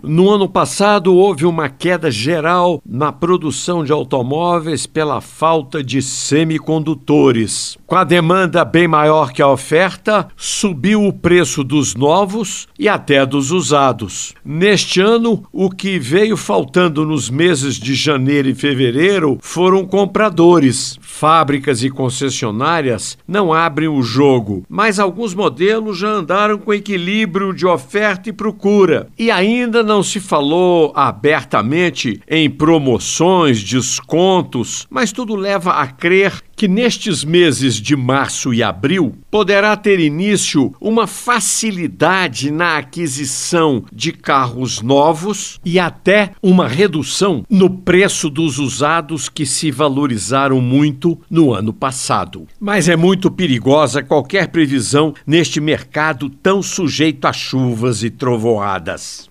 No ano passado, houve uma queda geral na produção de automóveis pela falta de semicondutores. Com a demanda bem maior que a oferta, subiu o preço dos novos e até dos usados. Neste ano, o que veio faltando nos meses de janeiro e fevereiro foram compradores. Fábricas e concessionárias não abrem o jogo, mas alguns modelos já andaram com equilíbrio de oferta e procura. E ainda não se falou abertamente em promoções, descontos, mas tudo leva a crer que nestes meses de março e abril poderá ter início uma facilidade na aquisição de carros novos e até uma redução no preço dos usados que se valorizaram muito no ano passado. Mas é muito perigosa qualquer previsão neste mercado tão sujeito a chuvas e trovoadas.